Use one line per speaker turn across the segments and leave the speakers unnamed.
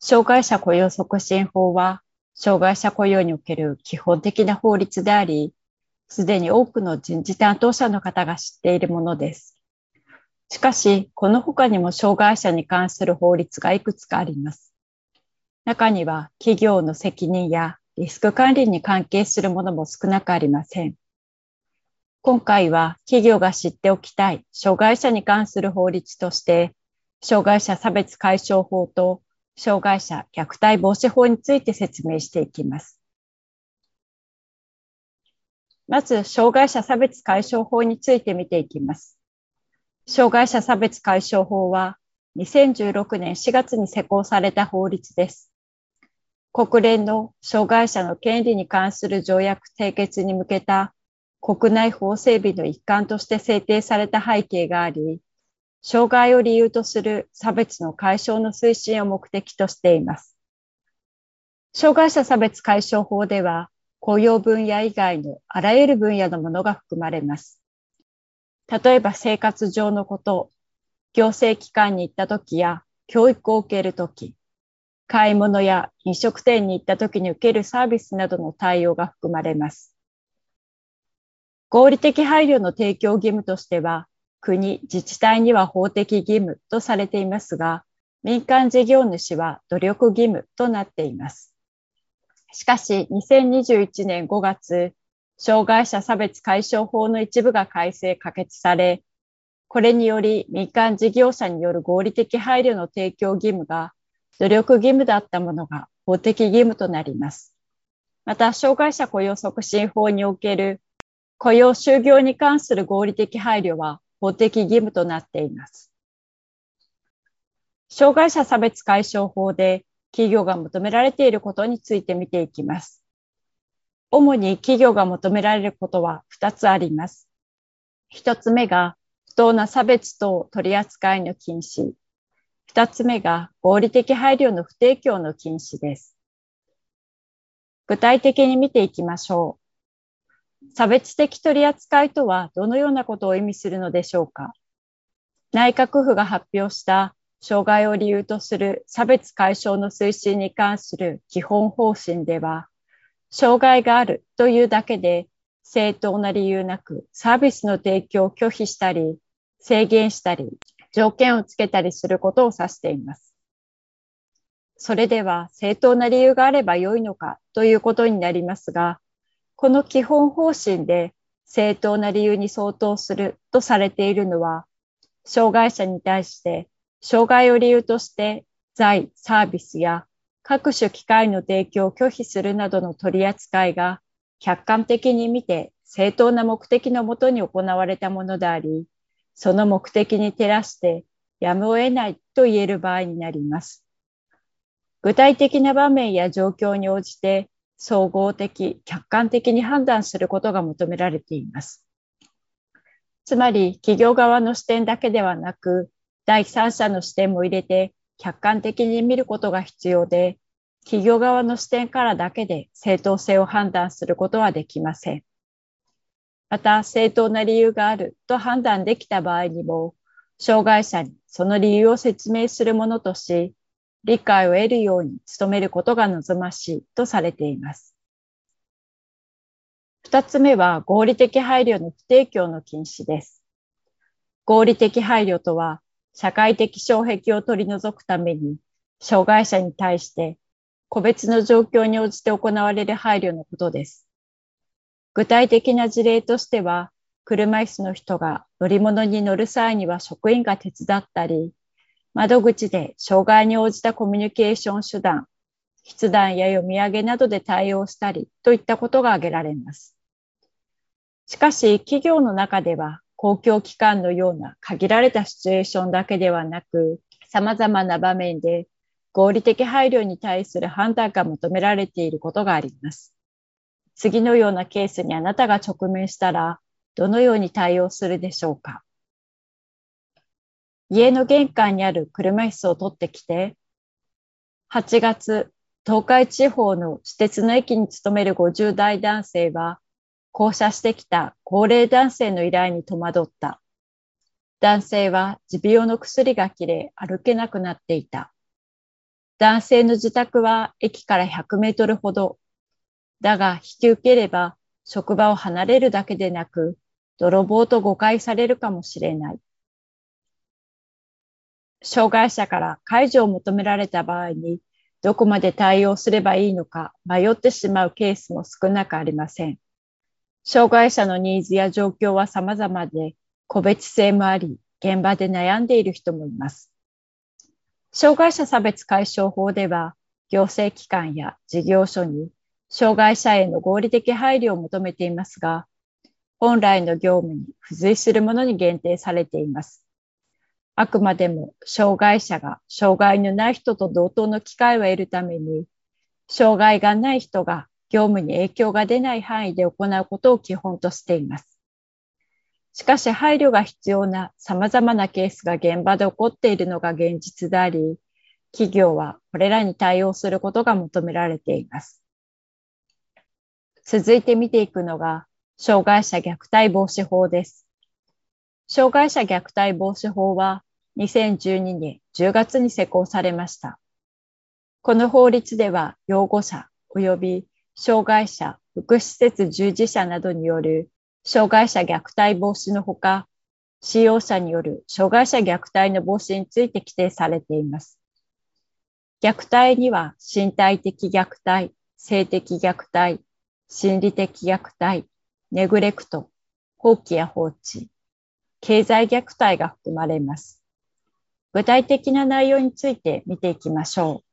障害者雇用促進法は、障害者雇用における基本的な法律であり、すでに多くの人事担当者の方が知っているものです。しかし、この他にも障害者に関する法律がいくつかあります。中には企業の責任やリスク管理に関係するものも少なくありません。今回は企業が知っておきたい障害者に関する法律として障害者差別解消法と障害者虐待防止法について説明していきます。まず、障害者差別解消法について見ていきます。障害者差別解消法は2016年4月に施行された法律です。国連の障害者の権利に関する条約締結に向けた国内法整備の一環として制定された背景があり、障害を理由とする差別の解消の推進を目的としています。障害者差別解消法では、雇用分野以外のあらゆる分野のものが含まれます。例えば生活上のこと、行政機関に行った時や教育を受ける時、買い物や飲食店に行った時に受けるサービスなどの対応が含まれます。合理的配慮の提供義務としては、国、自治体には法的義務とされていますが、民間事業主は努力義務となっています。しかし、2021年5月、障害者差別解消法の一部が改正可決され、これにより民間事業者による合理的配慮の提供義務が努力義務だったものが法的義務となります。また、障害者雇用促進法における雇用就業に関する合理的配慮は法的義務となっています。障害者差別解消法で企業が求められていることについて見ていきます。主に企業が求められることは2つあります。1つ目が不当な差別等取扱いの禁止。2つ目が合理的配慮の不提供の禁止です。具体的に見ていきましょう。差別的取り扱いとはどのようなことを意味するのでしょうか？内閣府が発表した障害を理由とする差別解消の推進に関する基本方針では、障害があるというだけで正当な理由なくサービスの提供を拒否したり、制限したり、条件をつけたりすることを指しています。それでは正当な理由があれば良いのかということになりますが、この基本方針で正当な理由に相当するとされているのは、障害者に対して障害を理由として財、サービスや各種機会の提供を拒否するなどの取り扱いが客観的に見て正当な目的のもとに行われたものであり、その目的に照らしてやむを得ないと言える場合になります。具体的な場面や状況に応じて総合的、客観的に判断することが求められています。つまり、企業側の視点だけではなく、第三者の視点も入れて客観的に見ることが必要で、企業側の視点からだけで正当性を判断することはできません。また、正当な理由があると判断できた場合にも、障害者にその理由を説明するものとし、理解を得るように努めることが望ましいとされています。二つ目は合理的配慮の不提供の禁止です。合理的配慮とは、社会的障壁を取り除くために、障害者に対して個別の状況に応じて行われる配慮のことです。具体的な事例としては、車椅子の人が乗り物に乗る際には職員が手伝ったり、窓口で障害に応じたコミュニケーション手段、筆談や読み上げなどで対応したりといったことが挙げられます。しかし、企業の中では公共機関のような限られたシチュエーションだけではなく、様々な場面で合理的配慮に対する判断が求められていることがあります。次のようなケースにあなたが直面したら、どのように対応するでしょうか？家の玄関にある車椅子を取ってきて、8月、東海地方の私鉄の駅に勤める50代男性は、降車してきた高齢男性の依頼に戸惑った。男性は持病の薬が切れ歩けなくなっていた。男性の自宅は駅から100メートルほど。だが引き受ければ職場を離れるだけでなく、泥棒と誤解されるかもしれない。障害者から介助を求められた場合に、どこまで対応すればいいのか迷ってしまうケースも少なくありません。障害者のニーズや状況は様々で、個別性もあり、現場で悩んでいる人もいます。障害者差別解消法では、行政機関や事業所に障害者への合理的配慮を求めていますが、本来の業務に付随するものに限定されています。あくまでも障害者が障害のない人と同等の機会を得るために、障害がない人が業務に影響が出ない範囲で行うことを基本としています。しかし配慮が必要な様々なケースが現場で起こっているのが現実であり、企業はこれらに対応することが求められています。続いて見ていくのが、障害者虐待防止法です。障害者虐待防止法は2012年10月に施行されました。この法律では、養護者及び障害者、福祉施設従事者などによる障害者虐待防止のほか、使用者による障害者虐待の防止について規定されています。虐待には身体的虐待、性的虐待、心理的虐待、ネグレクト、放棄や放置、経済虐待が含まれます。具体的な内容について見ていきましょう。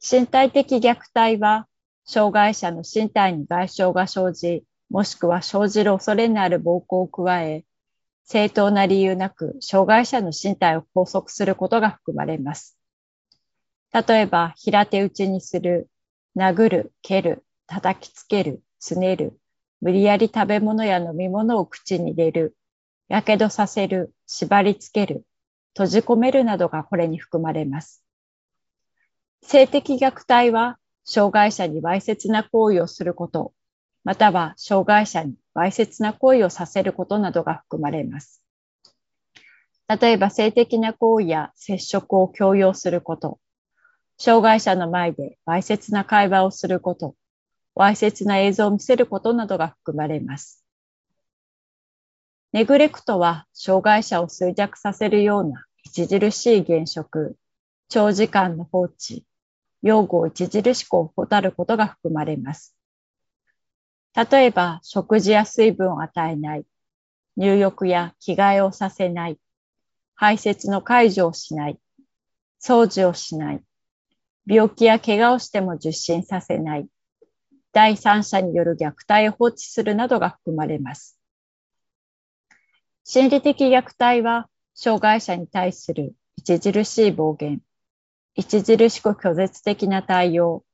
身体的虐待は、障害者の身体に外傷が生じ、もしくは生じる恐れのある暴行を加え、正当な理由なく障害者の身体を拘束することが含まれます。例えば、平手打ちにする、殴る、蹴る、叩きつける、つねる、無理やり食べ物や飲み物を口に入れる、やけどさせる、縛りつける、閉じ込めるなどがこれに含まれます。性的虐待は、障害者にわいせつな行為をすること、または障害者にわいせつな行為をさせることなどが含まれます。例えば性的な行為や接触を強要すること、障害者の前でわいせつな会話をすること、わいせつな映像を見せることなどが含まれます。ネグレクトは障害者を衰弱させるような著しい現職、長時間の放置、用語を著しく怠ることが含まれます。例えば、食事や水分を与えない、入浴や着替えをさせない、排泄の解除をしない、掃除をしない、病気や怪我をしても受診させない、第三者による虐待を放置するなどが含まれます。心理的虐待は、障害者に対する著しい暴言、著しく拒絶的な対応、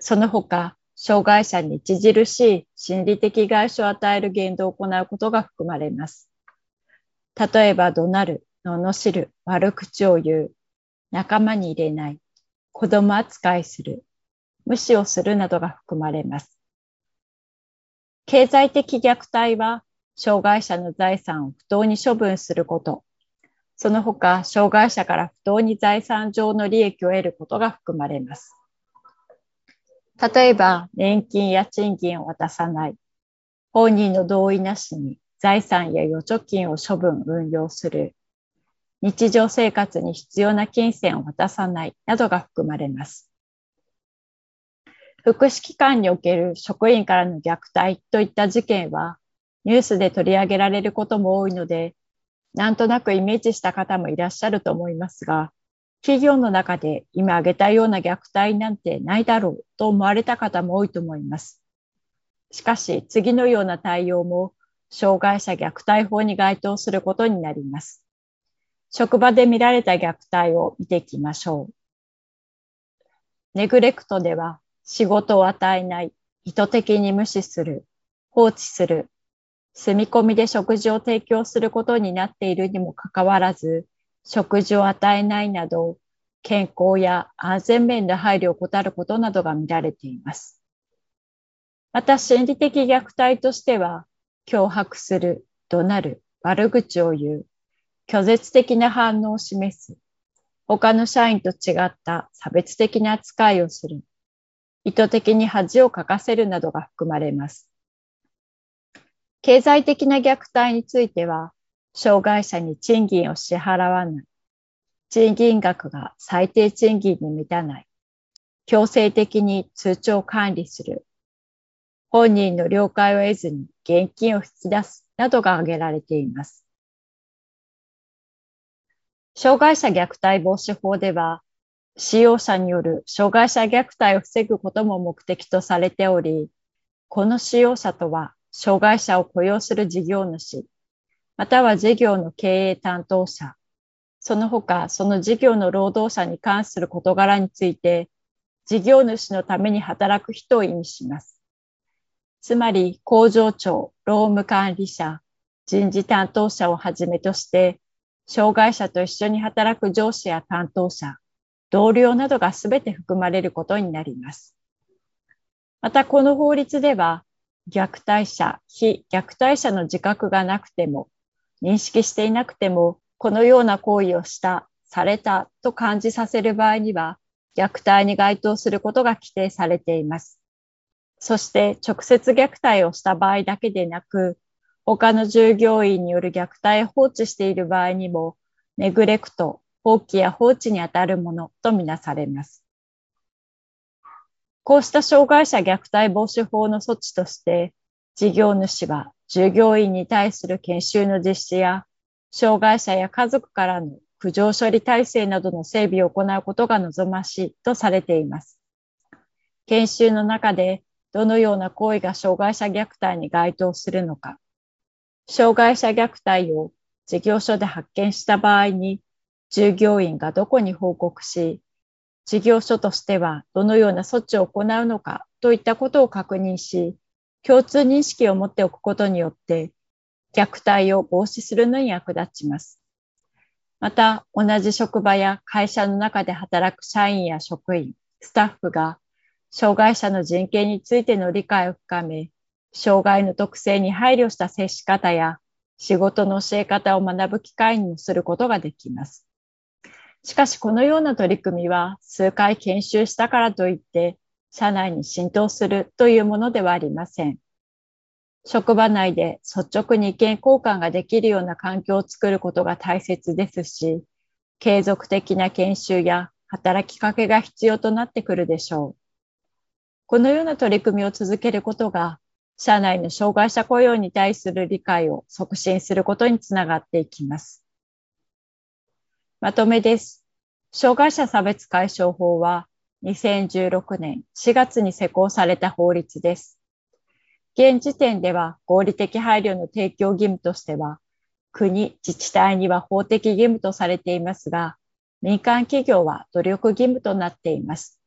その他、障害者に著しい心理的害傷を与える言動を行うことが含まれます。例えば、怒鳴る、罵る、悪口を言う、仲間に入れない、子供扱いする、無視をするなどが含まれます。経済的虐待は、障害者の財産を不当に処分すること、その他、障害者から不当に財産上の利益を得ることが含まれます。例えば、年金や賃金を渡さない、本人の同意なしに財産や預貯金を処分、運用する、日常生活に必要な金銭を渡さないなどが含まれます。福祉機関における職員からの虐待といった事件はニュースで取り上げられることも多いので、なんとなくイメージした方もいらっしゃると思いますが、企業の中で今挙げたような虐待なんてないだろうと思われた方も多いと思います。しかし、次のような対応も障害者虐待法に該当することになります。職場で見られた虐待を見ていきましょう。ネグレクトでは仕事を与えない、意図的に無視する、放置する、住み込みで食事を提供することになっているにもかかわらず、食事を与えないなど、健康や安全面で配慮を怠ることなどが見られています。また心理的虐待としては、脅迫する、怒鳴る、悪口を言う、拒絶的な反応を示す、他の社員と違った差別的な扱いをする、意図的に恥をかかせるなどが含まれます。経済的な虐待については、障害者に賃金を支払わない、賃金額が最低賃金に満たない、強制的に通帳を管理する、本人の了解を得ずに現金を引き出す。などが挙げられています。障害者虐待防止法では、使用者による障害者虐待を防ぐことも目的とされており、この使用者とは、障害者を雇用する事業主、または事業の経営担当者、その他その事業の労働者に関する事柄について、事業主のために働く人を意味します。つまり、工場長、労務管理者、人事担当者をはじめとして、障害者と一緒に働く上司や担当者、同僚などがすべて含まれることになります。また、この法律では、虐待者、非虐待者の自覚がなくても、認識していなくても、このような行為をした、されたと感じさせる場合には、虐待に該当することが規定されています。そして直接虐待をした場合だけでなく、他の従業員による虐待放置している場合にも、ネグレクト、放棄や放置にあたるものとみなされます。こうした障害者虐待防止法の措置として、事業主は従業員に対する研修の実施や、障害者や家族からの苦情処理体制などの整備を行うことが望ましいとされています。研修の中でどのような行為が障害者虐待に該当するのか、障害者虐待を事業所で発見した場合に、従業員がどこに報告し、事業所としてはどのような措置を行うのかといったことを確認し、共通認識を持っておくことによって、虐待を防止するのに役立ちます。また、同じ職場や会社の中で働く社員や職員、スタッフが、障害者の人権についての理解を深め、障害の特性に配慮した接し方や仕事の教え方を学ぶ機会にすることができます。しかし、このような取り組みは数回研修したからといって社内に浸透するというものではありません。職場内で率直に意見交換ができるような環境を作ることが大切ですし、継続的な研修や働きかけが必要となってくるでしょう。このような取り組みを続けることが、社内の障害者雇用に対する理解を促進することにつながっていきます。まとめです。障害者差別解消法は、2016年4月に施行された法律です。現時点では合理的配慮の提供義務としては、国、自治体には法的義務とされていますが、民間企業は努力義務となっています。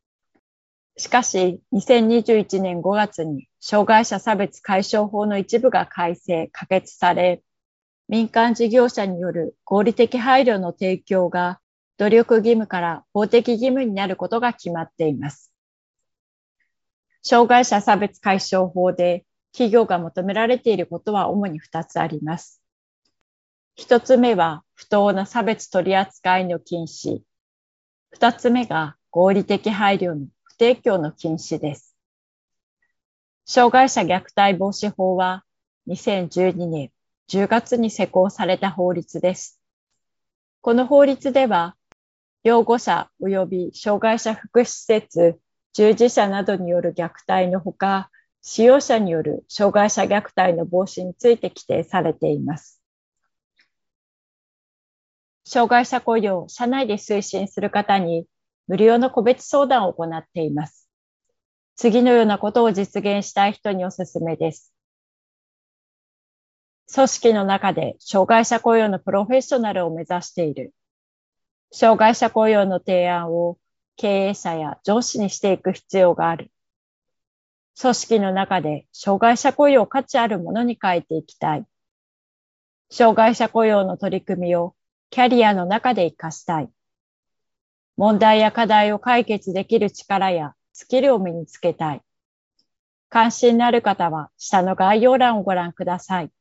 しかし、2021年5月に障害者差別解消法の一部が改正、可決され、民間事業者による合理的配慮の提供が努力義務から法的義務になることが決まっています。障害者差別解消法で企業が求められていることは主に2つあります。1つ目は不当な差別取扱いの禁止。2つ目が合理的配慮の不提供の禁止です。障害者虐待防止法は2012年10月に施行された法律です。この法律では、養護者及び障害者福祉施設、従事者などによる虐待のほか、使用者による障害者虐待の防止について規定されています。障害者雇用を社内で推進する方に無料の個別相談を行っています。次のようなことを実現したい人におすすめです。組織の中で障害者雇用のプロフェッショナルを目指している。障害者雇用の提案を経営者や上司にしていく必要がある。組織の中で障害者雇用を価値あるものに変えていきたい。障害者雇用の取り組みをキャリアの中で活かしたい。問題や課題を解決できる力やスキルを身につけたい。関心のある方は下の概要欄をご覧ください。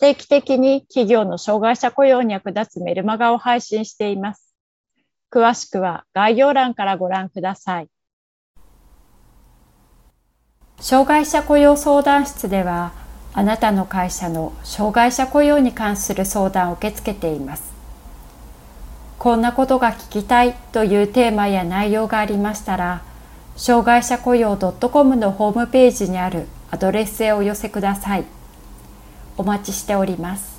定期的に企業の障害者雇用に役立つメルマガを配信しています。詳しくは概要欄からご覧ください。障害者雇用相談室では、あなたの会社の障害者雇用に関する相談を受け付けています。こんなことが聞きたいというテーマや内容がありましたら、障害者雇用 .com のホームページにあるアドレスへお寄せください。お待ちしております。